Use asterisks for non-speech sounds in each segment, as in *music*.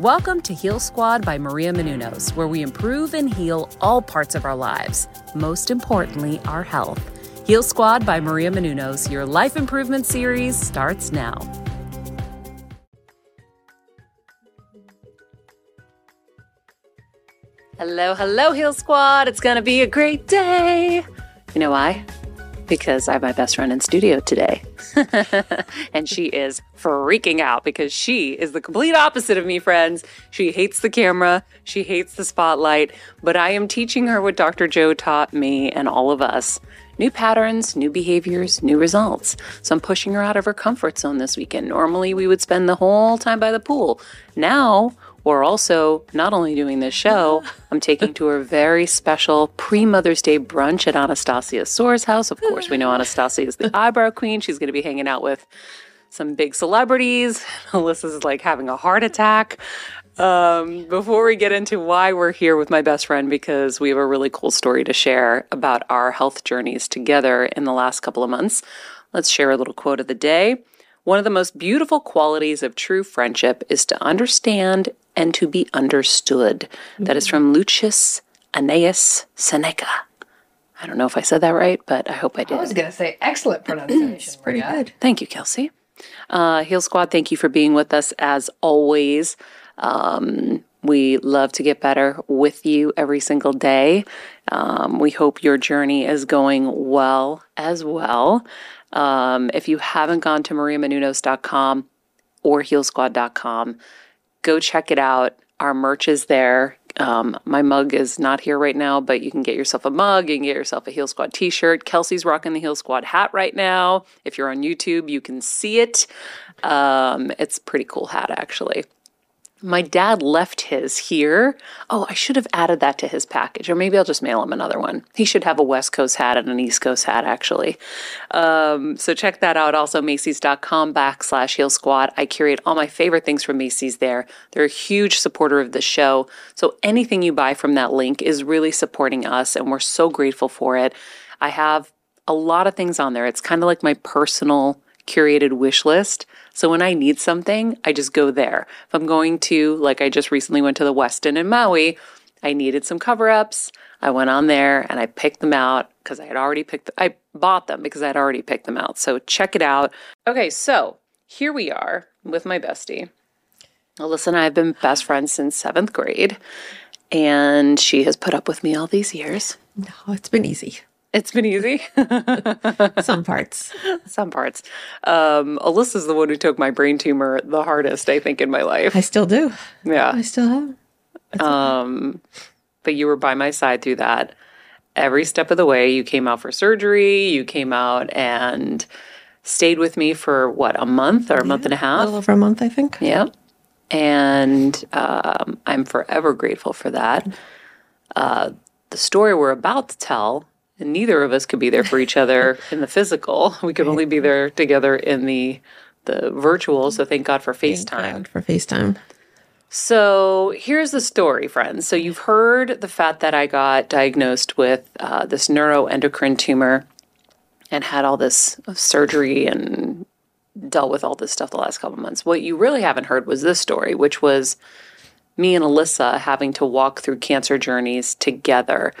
Welcome to Heal Squad by Maria Menounos, where we improve and heal all parts of our lives, most importantly, our health. Heal Squad by Maria Menounos, your life improvement series starts now. Hello, hello, Heal Squad. It's going to be a great day. You know why? Because I have my best friend in studio today. *laughs* and she is freaking out because she is the complete opposite of me, friends. She hates the camera, she hates the spotlight, but I am teaching her what Dr. Joe taught me and all of us new patterns, new behaviors, new results. So I'm pushing her out of her comfort zone this weekend. Normally, we would spend the whole time by the pool. Now, we're also not only doing this show, *laughs* I'm taking to her very special pre Mother's Day brunch at Anastasia Soare's house. Of course, we know Anastasia is the eyebrow queen. She's going to be hanging out with some big celebrities. *laughs* Alyssa's like having a heart attack. Um, before we get into why we're here with my best friend, because we have a really cool story to share about our health journeys together in the last couple of months, let's share a little quote of the day. One of the most beautiful qualities of true friendship is to understand and to be understood. Mm-hmm. That is from Lucius Annaeus Seneca. I don't know if I said that right, but I hope I did. I was going to say excellent *clears throat* pronunciation. it's pretty good. Thank you, Kelsey. Uh, Heal Squad, thank you for being with us as always. Um, we love to get better with you every single day. Um, we hope your journey is going well as well. Um, if you haven't gone to mariamenounos.com or healsquad.com, go check it out. Our merch is there. Um, my mug is not here right now, but you can get yourself a mug. You can get yourself a Heal Squad t shirt. Kelsey's rocking the Heal Squad hat right now. If you're on YouTube, you can see it. Um, it's a pretty cool hat, actually. My dad left his here. Oh, I should have added that to his package, or maybe I'll just mail him another one. He should have a West Coast hat and an East Coast hat, actually. Um, so check that out. Also, Macy's.com backslash Heal Squad. I curate all my favorite things from Macy's there. They're a huge supporter of the show. So anything you buy from that link is really supporting us, and we're so grateful for it. I have a lot of things on there. It's kind of like my personal curated wish list. So when I need something, I just go there. If I'm going to, like I just recently went to the Westin in Maui, I needed some cover ups. I went on there and I picked them out because I had already picked, I bought them because I had already picked them out. So check it out. Okay, so here we are with my bestie. Alyssa and I have been best friends since seventh grade, and she has put up with me all these years. No, it's been easy. It's been easy. *laughs* Some parts. Some parts. Um, Alyssa's the one who took my brain tumor the hardest, I think, in my life. I still do. Yeah. I still have. um, but you were by my side through that. Every step of the way, you came out for surgery, you came out and stayed with me for what, a month or a yeah, month and a half? A little over a month, I think. Yeah. And um, I'm forever grateful for that. Uh, the story we're about to tell and neither of us could be there for each other *laughs* in the physical. We could only be there together in the the virtual. So thank God for FaceTime. for FaceTime. So here's the story, friends. So you've heard the fact that I got diagnosed with uh, this neuroendocrine tumor and had all this surgery and dealt with all this stuff the last couple months. What you really haven't heard was this story, which was me and Alyssa having to walk through cancer journeys together.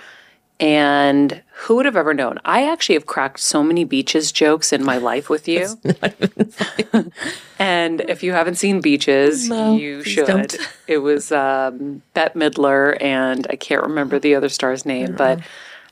And who would have ever known? I actually have cracked so many beaches jokes in my life with you. *laughs* *laughs* and if you haven't seen Beaches, No, you should. don't. It was um, Bette Midler, and I can't remember the other star's name, but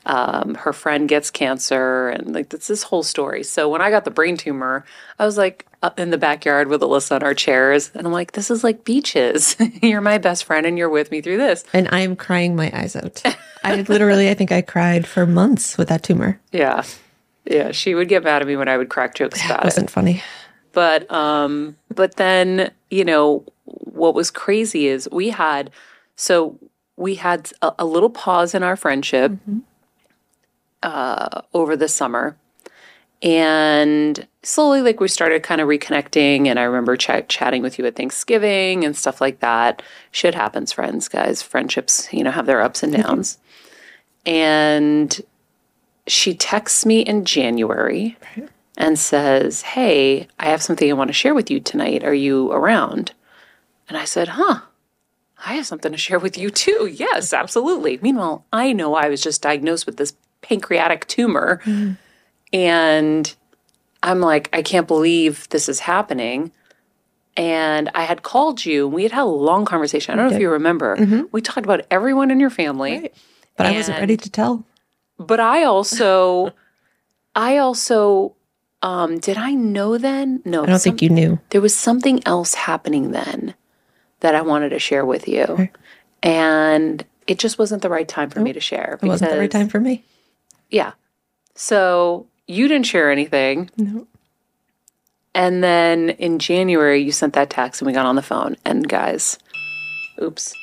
um, her friend gets cancer, and like it's this whole story. So when I got the brain tumor, I was like up in the backyard with Alyssa on our chairs, and I'm like, "This is like Beaches. *laughs* you're my best friend, and you're with me through this." And I am crying my eyes out. I literally, I think I cried for months with that tumor. Yeah, yeah. She would get mad at me when I would crack jokes about it. wasn't funny. but um but then you know what was crazy is we had so we had a, a little pause in our friendship uh over the summer and slowly like we started kind of reconnecting and i remember ch- chatting with you at thanksgiving and stuff like that shit happens friends guys friendships you know have their ups and downs and she texts me in january and says, Hey, I have something I want to share with you tonight. Are you around? And I said, Huh, I have something to share with you too. Yes, absolutely. Meanwhile, I know I was just diagnosed with this pancreatic tumor. And I'm like, I can't believe this is happening. And I had called you and we had had a long conversation. I don't know if you remember. We talked about everyone in your family. But I wasn't ready to tell. But I also, *laughs* I also, um, did I know then? No, I don't think you knew. there was something else happening then that I wanted to share with you. And it just wasn't the right time for me to share. It wasn't the right time for me. Yeah. So you didn't share anything. No. And then in January, you sent that text and we got on the phone. And guys, oops,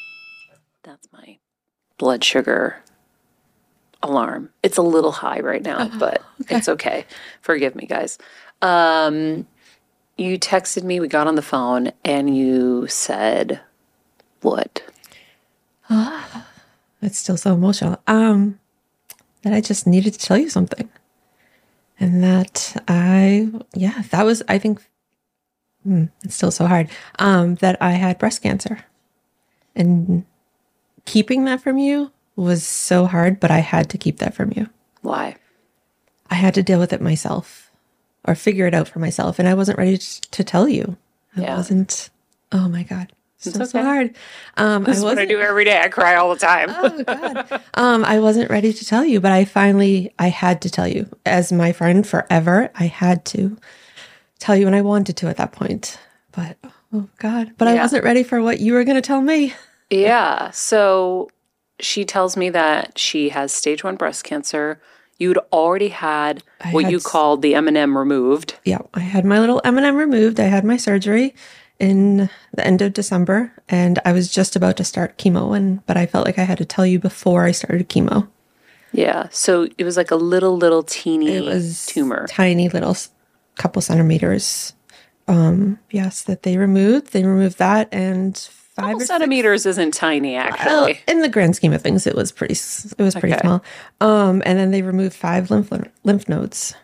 that's my blood sugar alarm. It's a little high right now, but it's okay. Forgive me, guys. Um, you texted me, we got on the phone, and you said, What? It's still so emotional. Um, that I just needed to tell you something. And that I, yeah, that was, I think, hmm, it's still so hard. Um, that I had breast cancer. And keeping that from you was so hard, but I had to keep that from you. Why? I had to deal with it myself or figure it out for myself. And I wasn't ready t- to tell you. I Yeah. wasn't, oh my God. It's so, okay. hard. Um, I This is what I do every day. I cry all the time. oh God. Um, I wasn't ready to tell you, but I finally, I had to tell you as my friend forever. I had to tell you and I wanted to at that point, but oh God, but I wasn't ready for what you were going to tell me. Yeah. So she tells me that she has stage one breast cancer. You'd already had I what had you called the M&M removed. Yeah. I had my little M&M removed. I had my surgery in the end of December and I was just about to start chemo and, but I felt like I had to tell you before I started chemo. Yeah. So it was like a little, little teeny It was tumor. tiny little couple centimeters. Um, yes, that they removed. They removed that and five Couple or six- centimeters isn't tiny, Well, actually. in the grand scheme of things, it was pretty. It was pretty Okay. small. Um, and then they removed five lymph lymph nodes.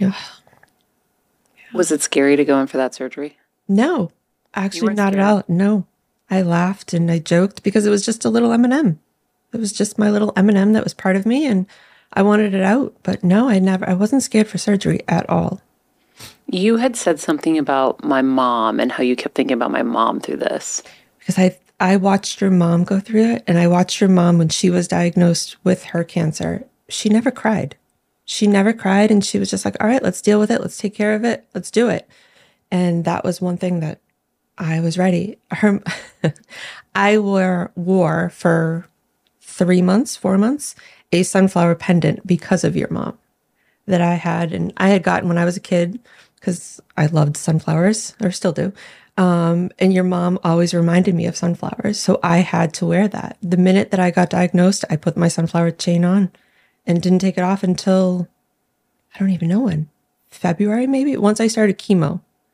Ugh. was it scary to go in for that surgery? No, actually, not scared? at all. No, I laughed and I joked because it was just a little M and m It was just my little M and m that was part of me, and I wanted it out. But no, I never. I wasn't scared for surgery at all. You had said something about my mom and how you kept thinking about my mom through this. because I I watched your mom go through it, and I watched your mom when she was diagnosed with her cancer. She never cried. She never cried, and she was just like, "All right, let's deal with it. Let's take care of it. Let's do it." And that was one thing that I was ready. Her, *laughs* I wore wore for three months, four months, a sunflower pendant because of your mom that I had, and I had gotten when I was a kid because I loved sunflowers, or still do. Um, and your mom always reminded me of sunflowers, so I had to wear that. The minute that I got diagnosed, I put my sunflower chain on, and didn't take it off until I don't even know when, February maybe. Once I started chemo,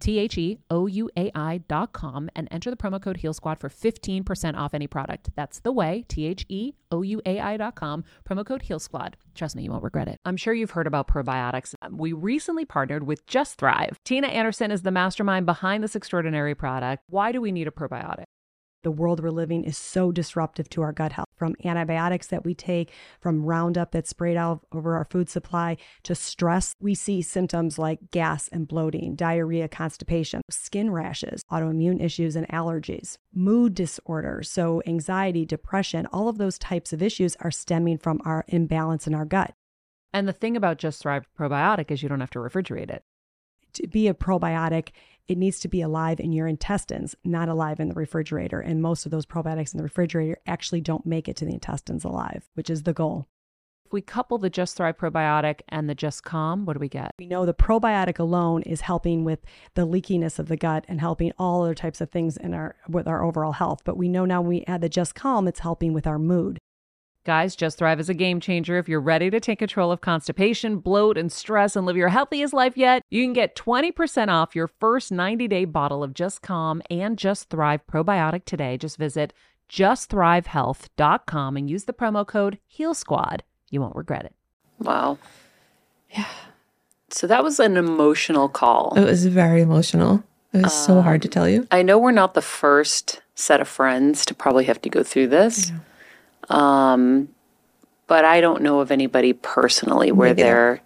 T H E O U A I dot com and enter the promo code Heal Squad for 15% off any product. That's the way, T H E O U A I dot com, promo code Heal Squad. Trust me, you won't regret it. I'm sure you've heard about probiotics. We recently partnered with Just Thrive. Tina Anderson is the mastermind behind this extraordinary product. Why do we need a probiotic? The world we're living is so disruptive to our gut health from antibiotics that we take, from Roundup that's sprayed out over our food supply to stress. We see symptoms like gas and bloating, diarrhea, constipation, skin rashes, autoimmune issues, and allergies, mood disorders. So, anxiety, depression, all of those types of issues are stemming from our imbalance in our gut. And the thing about Just Thrive probiotic is you don't have to refrigerate it. To be a probiotic, it needs to be alive in your intestines, not alive in the refrigerator. And most of those probiotics in the refrigerator actually don't make it to the intestines alive, which is the goal. If we couple the Just Thrive probiotic and the Just Calm, what do we get? We know the probiotic alone is helping with the leakiness of the gut and helping all other types of things in our with our overall health. But we know now when we add the Just Calm, it's helping with our mood. Guys, Just Thrive is a game changer. If you're ready to take control of constipation, bloat, and stress and live your healthiest life yet, you can get 20% off your first 90 day bottle of Just Calm and Just Thrive probiotic today. Just visit justthrivehealth.com and use the promo code Heal Squad. You won't regret it. Wow. Yeah. So that was an emotional call. It was very emotional. It was um, so hard to tell you. I know we're not the first set of friends to probably have to go through this. Yeah. Um, but I don't know of anybody personally where Maybe they're,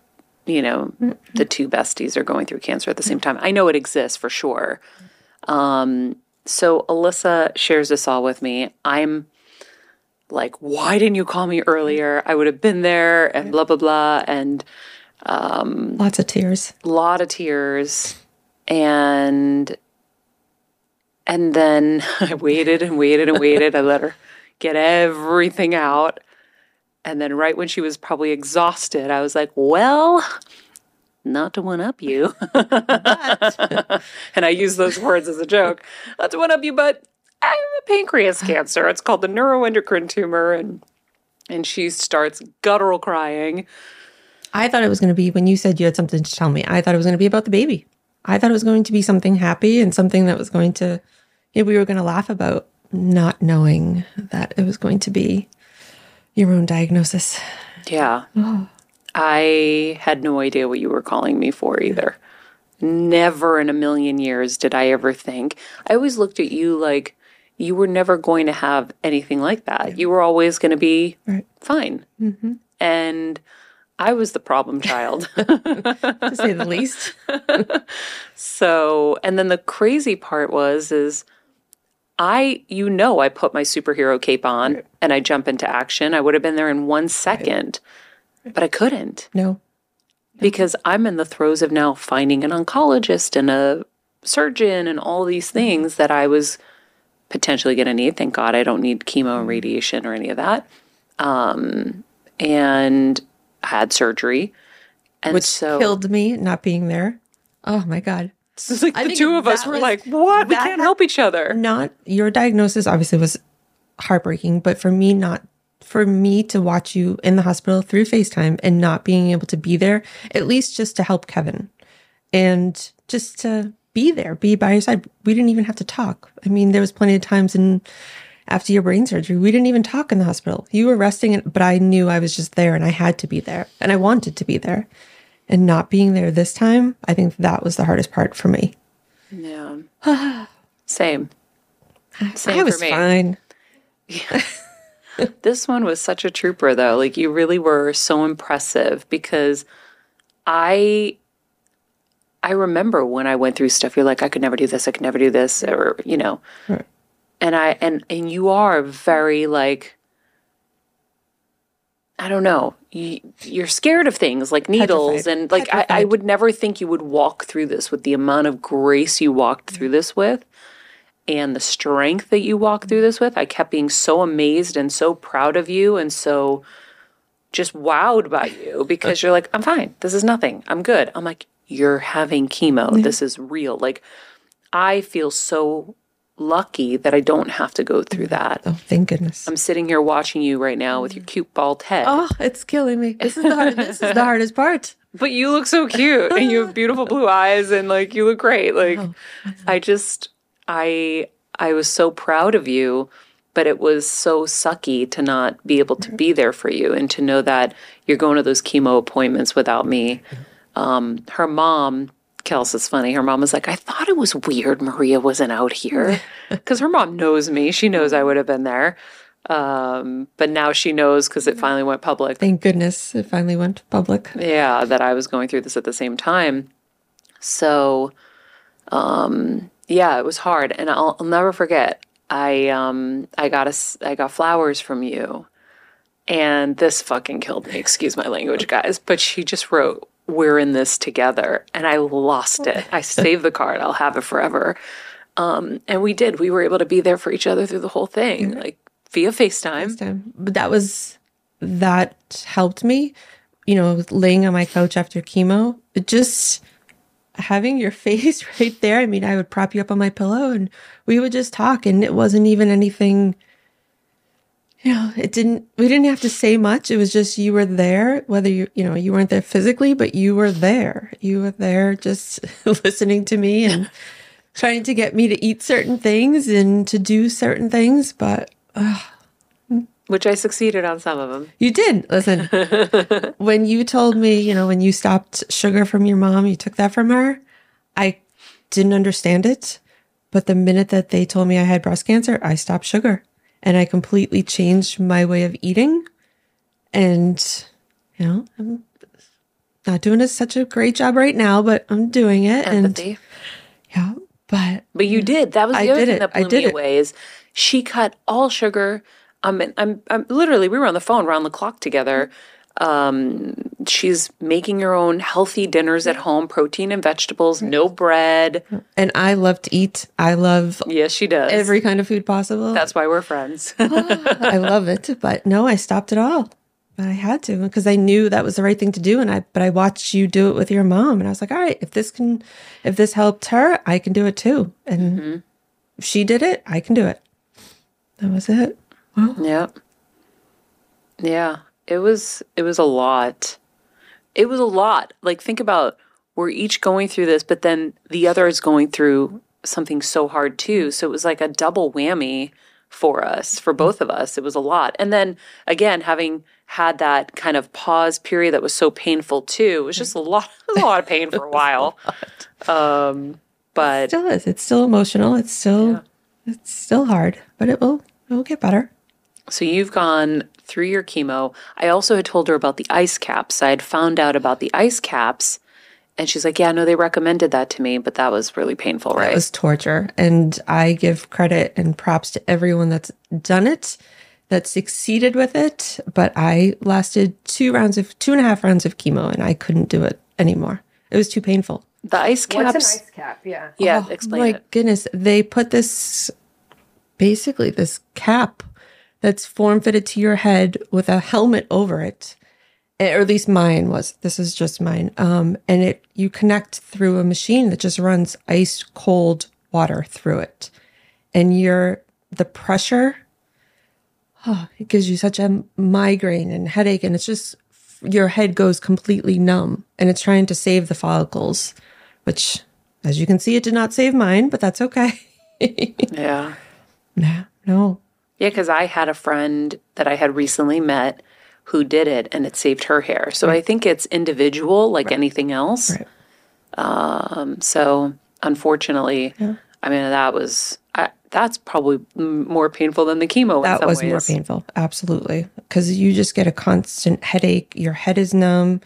you know, mm-hmm. the two besties are going through cancer at the same time. I know it exists for sure. Um, so Alyssa shares this all with me. I'm like, why didn't you call me earlier? I would have been there and blah, blah, blah. And um, lots of tears. A lot of tears. And and then *laughs* I waited and waited and waited. I let her get everything out. And then, right when she was probably exhausted, I was like, well, not to one up you. *laughs* and I use those words as a joke. Not to one up you, but I have a pancreas cancer. It's called the neuroendocrine tumor. And and she starts guttural crying. I thought it was going to be when you said you had something to tell me. I thought it was going to be about the baby. I thought it was going to be something happy and something that was going to, you know, we were going to laugh about, not knowing that it was going to be your own diagnosis. Yeah. Oh. I had no idea what you were calling me for either. Never in a million years did I ever think. I always looked at you like you were never going to have anything like that. You were always going to be Right. fine. Mm-hmm. And I was the problem child. *laughs* to say the least. *laughs* So, and then the crazy part was is I you know I put my superhero cape on and I jump into action. I would have been there in 1 second. But I couldn't No. because I'm in the throes of now finding an oncologist and a surgeon and all these things that I was potentially going to need. Thank God I don't need chemo and radiation or any of that. Um, and I had surgery. And Which so killed me not being there. Oh my God. It's like I the two of us were was- like, what? We can't help each other. Not your diagnosis obviously was heartbreaking, but for me, not for me to watch you in the hospital through FaceTime and not being able to be there, at least just to help Kevin and just to be there, be by your side. We didn't even have to talk. I mean, there was plenty of times in after your brain surgery, we didn't even talk in the hospital. You were resting, but I knew I was just there and I had to be there and I wanted to be there. And not being there this time, I think that was the hardest part for me. Yeah. *sighs* Same. Same I was for me. fine. *laughs* This one was such a trooper though. Like you really were so impressive because I I remember when I went through stuff you're like I could never do this, I could never do this or you know. Right. And I and and you are very like I don't know. You, you're scared of things like needles Petrified. and like I, I would never think you would walk through this with the amount of grace you walked through mm-hmm. this with and the strength that you walked through this with. I kept being so amazed and so proud of you and so just wowed by *laughs* you because you're like, I'm fine. This is nothing. I'm good. I'm like, you're having chemo. This is real. Like, I feel so lucky that I don't have to go through that. Oh, thank goodness. I'm sitting here watching you right now with your cute bald head. Oh, it's killing me. This is the hard, this is the *laughs* hardest part. But you look so cute and you have beautiful blue *laughs* eyes and like you look great. Like I just I I was so proud of you, but it was so sucky to not be able to be there for you and to know that you're going to those chemo appointments without me. Um, her mom, Kels, is funny. Her mom was like, I thought it was weird Maria wasn't out here. *laughs* Because her mom knows me. She knows I would have been there. Um, but now she knows because it finally went public. Thank goodness it finally went public. Yeah, that I was going through this at the same time. So, um, yeah, it was hard, and I'll, I'll never forget. I um, I got a I got flowers from you, and this fucking killed me. *laughs* Excuse my language, guys, but she just wrote, "We're in this together," and I lost it. I *laughs* saved the card. I'll have it forever. Um, and we did. We were able to be there for each other through the whole thing, like via FaceTime. time. But that was that helped me. You know, laying on my couch after chemo, it just having your *laughs* face right there. I mean, I would prop you up on my pillow and we would just talk, and it wasn't even anything. Know, it didn't. We didn't have to say much. It was just you were there, whether you you know you weren't there physically, but you were there. You were there, just *laughs* listening to me and *laughs* trying to get me to eat certain things and to do certain things. But Which I succeeded on some of them. You did. Listen, *laughs* when you told me, you know, when you stopped sugar from your mom, you took that from her, I didn't understand it. But the minute that they told me I had breast cancer, I stopped sugar and I completely changed my way of eating. And, you know, I'm not doing a, such a great job right now, but I'm doing it. Empathy. And yeah, but But you did. That was the I other thing it. that I blew did me it. away is she cut all sugar. Um, and I'm, I'm literally we were on the phone round the clock together. Um, she's making her own healthy dinners at home, protein and vegetables, no bread. and I love to eat. I love Yes, she does. every kind of food possible. That's why we're friends. I love it. But no, I stopped it all. but I had to because I knew that was the right thing to do. And I, but I watched you do it with your mom, and I was like, all right, if this can, if this helped her, I can do it too. And if she did it, I can do it. That was it. Well, Yeah. Yeah. It was it was a lot. It was a lot. Like think about we're each going through this, but then the other is going through something so hard too. So it was like a double whammy for us, for both of us. It was a lot. And then again, having had that kind of pause period that was so painful too, it was just a lot *laughs* a lot of pain for a while. *laughs* Um but it still is. It's still emotional. It's still, it's still hard, but it will, it will get better. So you've gone through your chemo. I also had told her about the ice caps. I had found out about the ice caps, and she's like, "Yeah, no, they recommended that to me, but that was really painful, right?" It was torture. And I give credit and props to everyone that's done it, that succeeded with it. But I lasted two rounds of two and a half rounds of chemo and I couldn't do it anymore. It was too painful. the ice caps. What's an ice cap? Yeah. Yeah, Oh, explain my it. goodness. They put this basically this cap that's form fitted to your head with a helmet over it. Eh, Or at least mine was. This is just mine. Um, and it you connect through a machine that just runs ice cold water through it. And you're the pressure oh, it gives you such a migraine and headache and it's just your head goes completely numb and it's trying to save the follicles which as you can see it did not save mine but that's okay *laughs* Yeah, nah, no yeah, because I had a friend that I had recently met who did it, and it saved her hair. So I think it's individual, like anything else. Right. Um, so unfortunately, I mean that was I, that's probably more painful than the chemo. in that some was more painful absolutely because you just get a constant headache your head is numb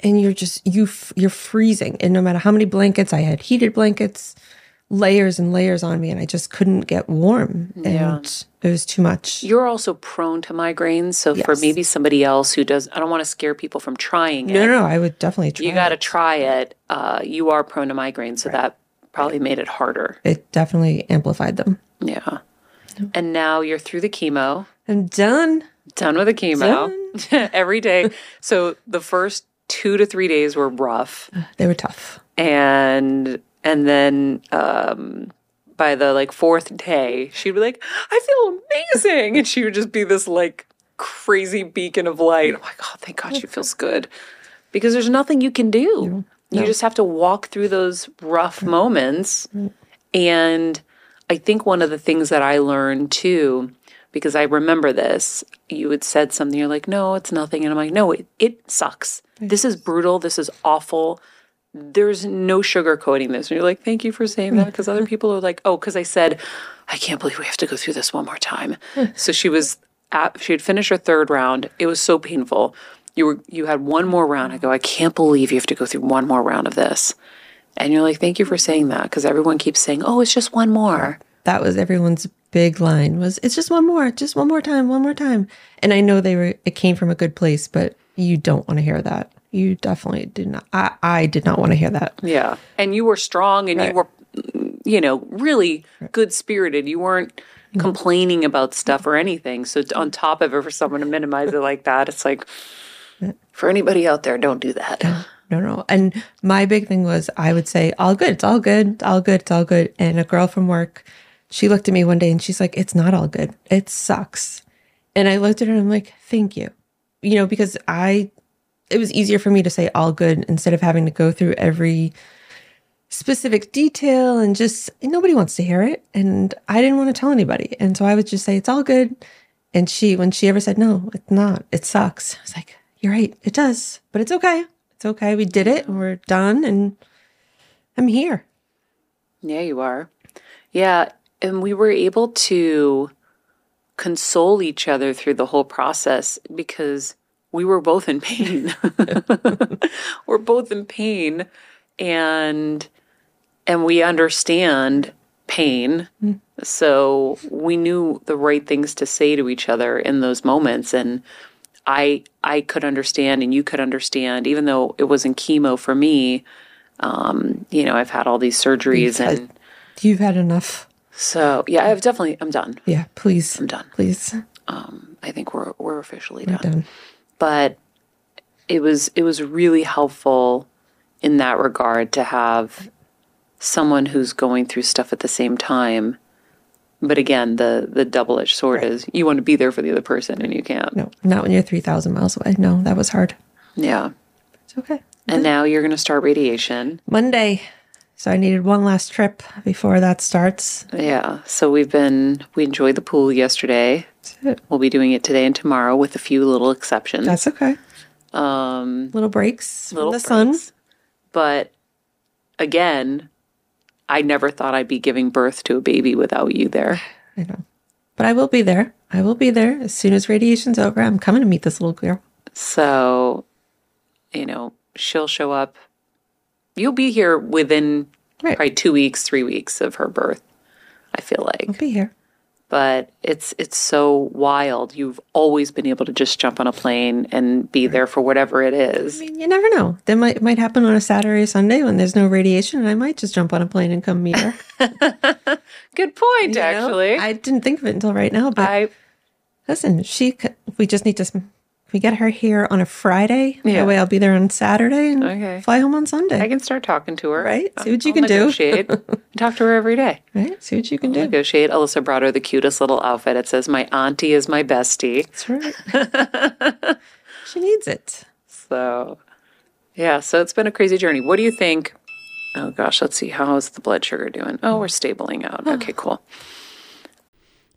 and you're just you f- you're freezing and no matter how many blankets i had heated blankets layers and layers on me and i just couldn't get warm and Yeah. it was too much You're also prone to migraines. So for maybe somebody else who does, I don't want to scare people from trying no it. no no i would definitely try You got to try it. Uh, you are prone to migraines, so that probably made it harder. it definitely amplified them Yeah. And now you're through the chemo, i'm done done with the chemo *laughs* every day. So the first two to three days were rough, they were tough and and then um, by the like fourth day, she'd be like, "I feel amazing," and she would just be this like crazy beacon of light. Oh my "Oh, thank God she feels good," because there's nothing you can do. You just have to walk through those rough moments. And I think one of the things that I learned too, because I remember this, you had said something, you're like, no, it's nothing. And I'm like, no, it, it sucks. This is brutal. This is awful. There's no sugarcoating this. And you're like, thank you for saying that. Because other people are like, oh, because I said, I can't believe we have to go through this one more time. *laughs* so she was at, she had finished her third round. It was so painful. You were, you had one more round. I go, I can't believe you have to go through one more round of this. And you're like, thank you for saying that. Because everyone keeps saying, oh, it's just one more. that was everyone's big line was it's just one more just one more time one more time and i know they were it came from a good place but you don't want to hear that you definitely did not i, I did not want to hear that. Yeah. And you were strong and you were, you know, really good spirited. You weren't mm-hmm. complaining about stuff or anything. So, on top of it, for someone to minimize it like that, it's like, for anybody out there, don't do that. no no. And my big thing was i would say all good it's all good it's all good it's all good. And a girl from work she looked at me one day and she's like it's not all good. It sucks. And i looked at her and i'm like thank you. You know because i it was easier for me to say all good instead of having to go through every specific detail and just nobody wants to hear it. And i didn't want to tell anybody. And so i would just say it's all good. And she when she ever said no it's not it sucks i was like you're right it does but it's okay. It's okay. We did it. And we're done. And i'm here. Yeah, you are. Yeah. And we were able to console each other through the whole process because we were both in pain. *laughs* we're both in pain and and we understand pain. So we knew the right things to say to each other in those moments and I I could understand and you could understand even though it wasn't chemo for me. Um, you know, I've had all these surgeries had- and you've had enough so yeah, I've definitely I'm done. yeah please I'm done. please Um, I think we're we're officially we're done. done but it was it was really helpful in that regard to have someone who's going through stuff at the same time. But again, the the double edged sword is you want to be there for the other person and you can't. No, not when you're 3,000 miles away. No, that was hard. Yeah. It's okay. And now you're going to start radiation. Monday. So I needed one last trip before that starts. Yeah. So we've been we enjoyed the pool yesterday. That's it. We'll be doing it today and tomorrow with a few little exceptions. That's okay. um Little breaks little from the sun. But again, I never thought I'd be giving birth to a baby without you there. I know. But I will be there. I will be there as soon as radiation's over. I'm coming to meet this little girl. So, you know, she'll show up. You'll be here within Right. probably two weeks, three weeks of her birth. I feel like. I'll like, be here. But it's it's so wild. You've always been able to just jump on a plane and be there for whatever it is. I mean, you never know. That might might happen on a Saturday or Sunday when there's no radiation, and I might just jump on a plane and come meet her. *laughs* Good point, You know? actually. I didn't think of it until right now. But I listen, she. We just need to. We get her here on a Friday. Yeah. That way, I'll be there on Saturday and Okay. fly home on Sunday. I can start talking to her. Right? See what you I'll can do. negotiate. *laughs* Talk to her every day. right? See what you can do. Negotiate. Alyssa brought her the cutest little outfit. It says, "My auntie is my bestie." That's right. *laughs* she needs it. So, yeah. So it's been a crazy journey. What do you think? Oh gosh, let's see. How is the blood sugar doing? Oh, we're stabling out. Okay, cool.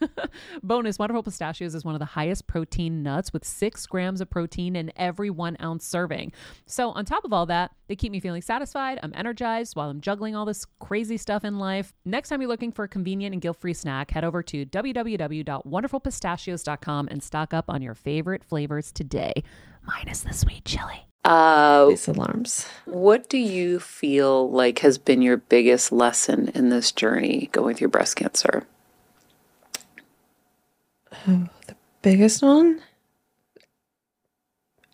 *laughs* Bonus Wonderful Pistachios is one of the highest protein nuts with six grams of protein in every one ounce serving. So, on top of all that, they keep me feeling satisfied. I'm energized while I'm juggling all this crazy stuff in life. Next time you're looking for a convenient and guilt free snack, head over to www.wonderfulpistachios.com and stock up on your favorite flavors today, minus the sweet chili. Uh, These alarms. what do you feel like has been your biggest lesson in this journey going through breast cancer? Oh, the biggest one?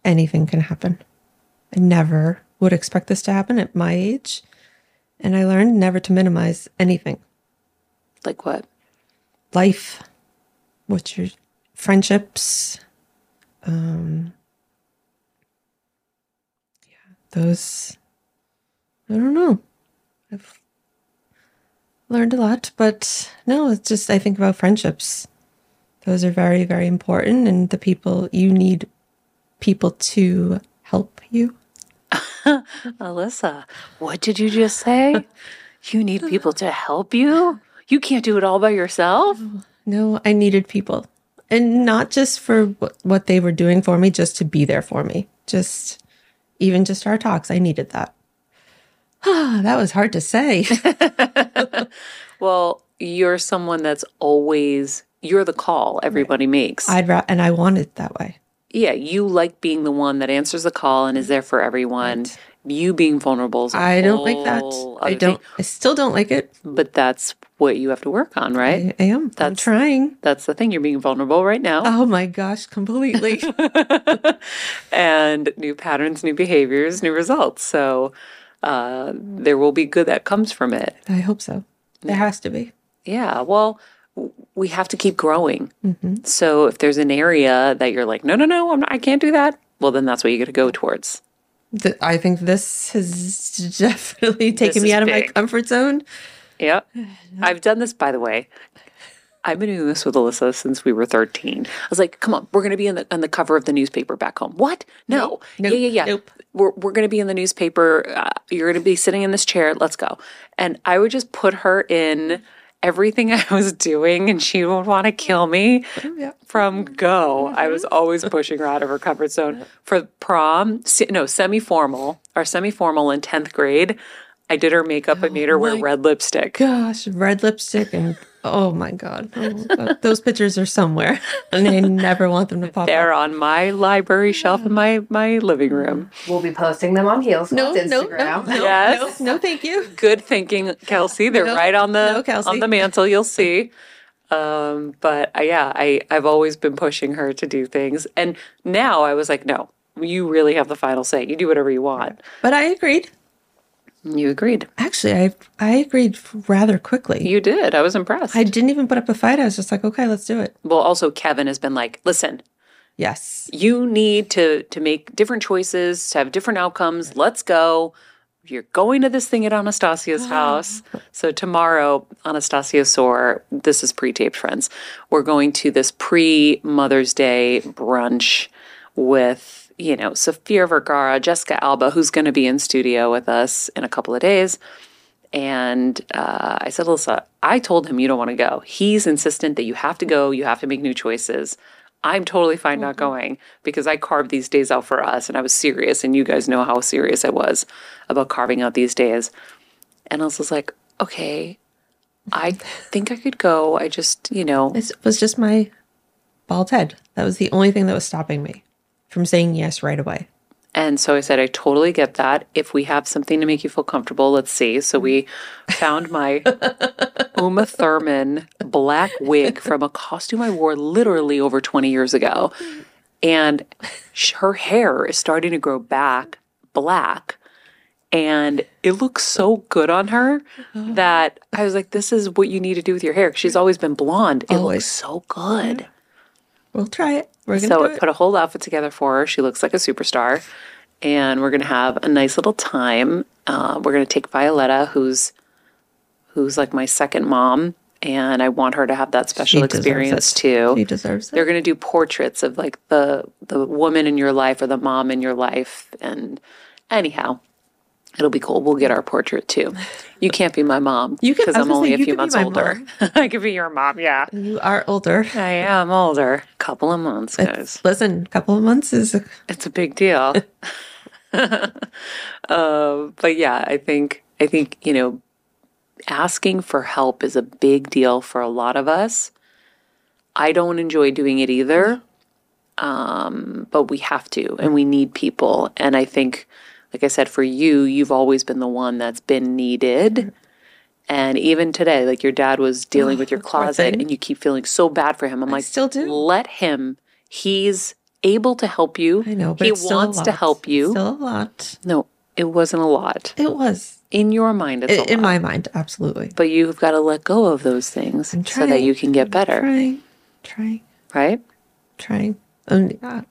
Anything can happen. I never would expect this to happen at my age. And I learned never to minimize anything. Like what? Life, what's your friendships, um, yeah, those, I don't know. I've learned a lot, but no, it's just, I think about friendships. Those are very, very important. And the people you need people to help you. *laughs* Alyssa, what did you just say? you need people to help you? You can't do it all by yourself? No, I needed people. And not just for what, what they were doing for me, just to be there for me. Just, even just our talks, I needed that. *sighs* That was hard to say. *laughs* *laughs* Well, you're someone that's always, you're the call everybody makes. I'd ra- and I want it that way. yeah, you like being the one that answers the call and is there for everyone. You being vulnerable I don't like that. I don't. thing. I still don't like it. But that's what you have to work on, right? I, I am. I'm That's- trying. That's the thing. You're being vulnerable right now. Oh my gosh, completely. *laughs* and new patterns, new behaviors, new results. So uh, there will be good that comes from it. I hope so. There has to be. Yeah. Well, we have to keep growing. So if there's an area that you're like, no, no, no, I'm not, I can't do that. Well, then that's what you got to go towards. I think this has *laughs* definitely taken me out of my comfort zone. Yeah. I've done this, by the way. I've been doing this with Alyssa since we were 13. I was like, come on, we're going to be in the, on the cover of the newspaper back home. What? No. Nope. yeah, yeah, yeah. Nope. We're, we're going to be in the newspaper. Uh, you're going to be sitting in this chair. Let's go. And I would just put her in everything *laughs* I was doing, and she would want to oh. kill me oh, yeah. from go. I was mm-hmm. always pushing her out of her comfort zone. For prom, no, semi formal, our semi formal in 10th grade, I did her makeup. I oh made her wear red lipstick. Gosh, red lipstick and oh my god, Oh, those pictures are somewhere, and I never want them to pop They're up. on my library shelf in my my living room. We'll be posting them on Heels No, Squad's no, no, Instagram. no, Yes. no, no, thank you. Good thinking, Kelsey. They're No, right on the no, Kelsey. on the mantle. You'll see. Um, but uh, yeah, I I've always been pushing her to do things, and now I was like, no, you really have the final say. You do whatever you want. But I agreed. You agreed. Actually, I I agreed rather quickly. You did. I was impressed. I didn't even put up a fight. I was just like, okay, let's do it. well, also Kevin has been like, listen, Yes. you need to to make different choices to have different outcomes let's go you're going to this thing at anastasia's *gasps* house so tomorrow anastasia Soare this is pre-taped friends we're going to this pre-mother's day brunch with you know Sofia Vergara jessica alba who's going to be in studio with us in a couple of days and uh, I said, Alyssa, I told him you don't want to go. He's insistent that you have to go, you have to make new choices. I'm totally fine not going because I carved these days out for us and I was serious. And you guys know how serious I was about carving out these days. And Alyssa was like, okay, I think I could go. I just, you know, It was just my bald head. That was the only thing that was stopping me from saying yes right away. And so I said, I totally get that. If we have something to make you feel comfortable, let's see. So we found my *laughs* Uma Thurman black wig from a costume I wore literally over 20 years ago. And her hair is starting to grow back black. And it looks so good on her oh. that I was like, this is what you need to do with your hair. She's always been blonde. It Always. looks so good. We'll try it. We're gonna So do I put a whole outfit together for her. She looks like a superstar, and we're gonna have a nice little time. Uh, we're gonna take Violetta, who's who's like my second mom, and I want her to have that special She experience too. She deserves it. They're gonna do portraits of like the the woman in your life or the mom in your life, and anyhow. It'll be cool. We'll get our portrait too. You can't be my mom You can- because I'm only a few months older. *laughs* I could be your mom, yeah. You are older. I am older. A couple of months, guys. It's, listen, a couple of months is a, It's a big deal. um, *laughs* *laughs* but yeah, I think I think you know, asking for help is a big deal for a lot of us. I don't enjoy doing it either, um, but we have to, and we need people. And I think, like I said, for you, you've always been the one that's been needed. And even today, like your dad was dealing with your *sighs* closet, and you keep feeling so bad for him. I'm like, still do. Let him. He's able to help you. I know, but he it's still a wants to lot. help you. Still a lot. no, it wasn't a lot It was in your mind. It's lot, in my mind, absolutely. but you've got to let go of those things I'm so that trying. you can get better, Trying, trying, right? trying. Um, yeah,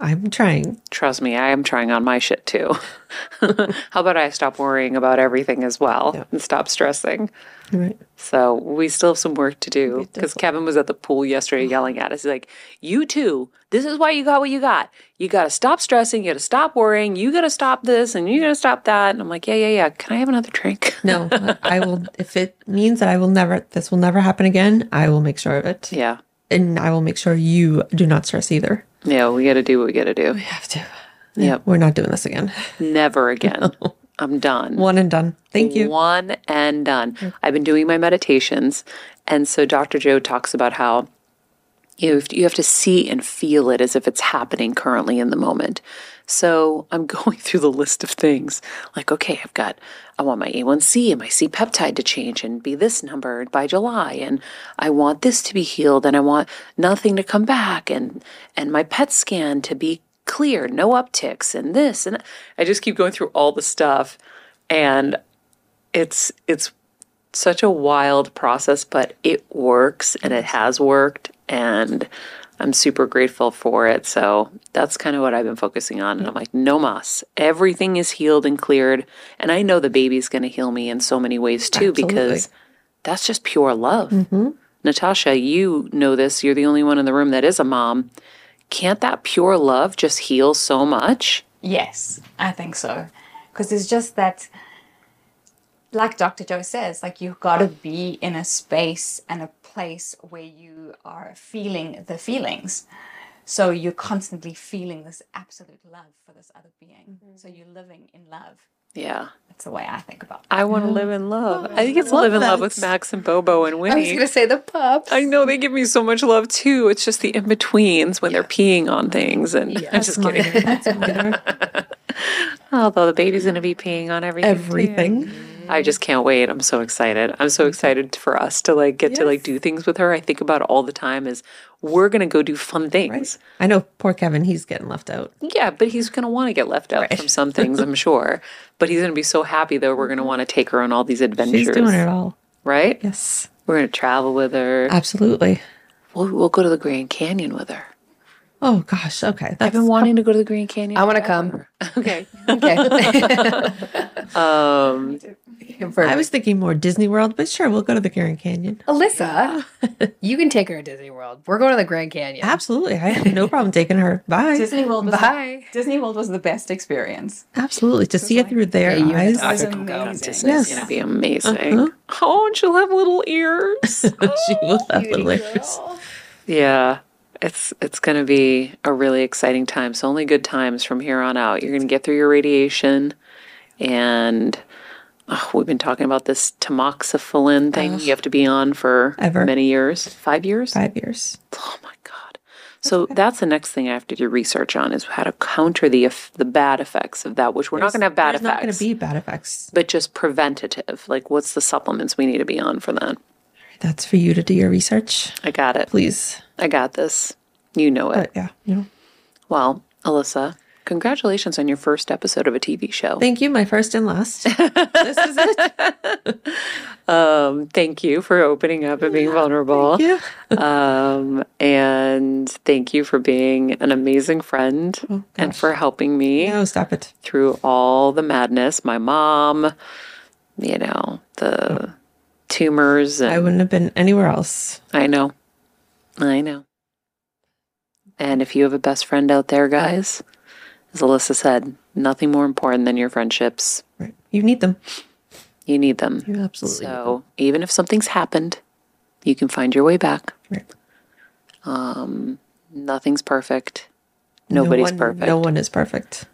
I'm trying. Trust me, I am trying on my shit too. *laughs* How about I stop worrying about everything as well Yeah. and stop stressing? Right. So we still have some work to do because Kevin was at the pool yesterday mm-hmm. yelling at us. He's like, "You too. This is why you got what you got. You got to stop stressing. You got to stop worrying. You got to stop this and you got to stop that." And I'm like, "Yeah, yeah, yeah. Can I have another drink?" *laughs* No, I will. If it means that I will never, this will never happen again, I will make sure of it. yeah, And I will make sure you do not stress either. yeah. We got to do what we got to do. We have to. Yep. We're not doing this again. Never again. *laughs* I'm done. One and done. Thank you. One and done. I've been doing my meditations. And so Dr. Joe talks about how you have, you have to see and feel it as if it's happening currently in the moment. So I'm *laughs* going through the list of things like, okay, I've got, I want my A1C and my C peptide to change and be this number by July. And I want this to be healed and I want nothing to come back and, and my PET scan to be clear, no upticks and this. And I just keep going through all the stuff. And it's, it's such a wild process, but it works and it has worked. And I'm super grateful for it. So that's kind of what I've been focusing on. And I'm like, no mas. Everything is healed and cleared. And I know the baby's going to heal me in so many ways too, because that's just pure love. Mm-hmm. Natasha, you know this. You're the only one in the room that is a mom. Can't that pure love just heal so much? Yes, I think so. Because it's just that, like Dr. Joe says, like you've got to be in a space and a place where you are feeling the feelings. So you're constantly feeling this absolute love for this other being. So mm-hmm. you're living in love Yeah. That's the way I think about it. I want to live in love. I get to love live in love with Max and Bobo and Winnie. I was gonna say the pups. I know they give me so much love too. It's just the in betweens when they're peeing on things, and yeah, *laughs* I'm just minor. kidding. That's minor. *laughs* Although the baby's gonna be peeing on everything. too. I just can't wait. I'm so excited. I'm so mm-hmm. excited for us to like get to like do things with her. I think about it all the time is we're gonna go do fun things. I know poor Kevin, he's getting left out. Yeah, but he's gonna want to get left out from some things, I'm *laughs* sure. But he's gonna be so happy though. We're gonna mm-hmm. want to take her on all these adventures. She's doing it all. right? Yes. We're gonna travel with her. Absolutely. We'll, we'll go to the Grand Canyon with her. Oh gosh. Okay. I've been wanting to go to the Grand Canyon. I want to come. *laughs* Okay. Okay. *laughs* Um, I was thinking more Disney World, but sure, we'll go to the Grand Canyon. Alyssa, *laughs* you can take her to Disney World. We're going to the Grand Canyon. Absolutely. I have no problem taking her. Bye. Disney World was Bye. Disney World was the best experience. Absolutely. To see it through their Yeah, you and eyes. I was amazing. Disney's Yes. gonna be amazing. Oh, and she'll have little ears. she will have little ears. yeah. It's it's gonna be a really exciting time. So only good times from here on out. You're gonna get through your radiation and oh, we've been talking about this tamoxifen thing you have to be on for Ever. many years. Five years? Five years. Oh my god! So that's the next thing I have to do research on is how to counter the the bad effects of that, which we're not going to have bad effects. There's not going to be bad effects. but just preventative. Like, what's the supplements we need to be on for that? That's for you to do your research, I got it. please. I got this. You know it. But yeah, you know. well, Alyssa, congratulations on your first episode of a TV show. Thank you, my first and last. *laughs* this is it. Um, thank you for opening up and being vulnerable. Yeah. Um, and thank you for being an amazing friend and for helping me. No, stop it. through all the madness. My mom, you know, the tumors. And I wouldn't have been anywhere else. I know. I know. And if you have a best friend out there, guys, as Alyssa said, nothing more important than your friendships. Right. You need them. You need them. You absolutely So even if something's happened, you can find your way back. Right. Um, nothing's perfect. No Nobody's one- perfect. No one is perfect.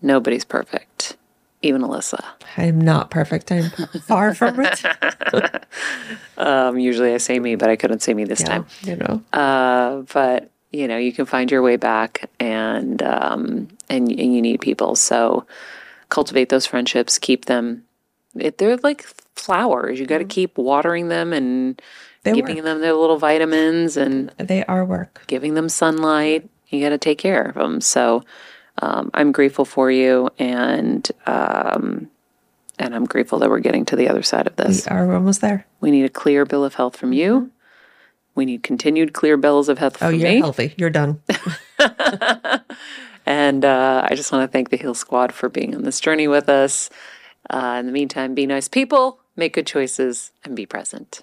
Nobody's perfect. Even Alyssa. I am not perfect. I'm far from it. *laughs* Um, usually I say me, but I couldn't say me this Yeah, time. you know. Uh, but you know, you can find your way back, and um, and and you need people. So cultivate those friendships, keep them. It, they're like flowers. You got to keep watering them and They giving work. them their little vitamins and They are work. giving them sunlight. You got to take care of them. So um, I'm grateful for you, and um, and I'm grateful that we're getting to the other side of We this. are almost there. We need a clear bill of health from you. We need continued clear bills of health Oh, from you're me. healthy. You're done. *laughs* And uh, I just want to thank the Heal Squad for being on this journey with us. Uh, in the meantime, be nice people, make good choices, and be present.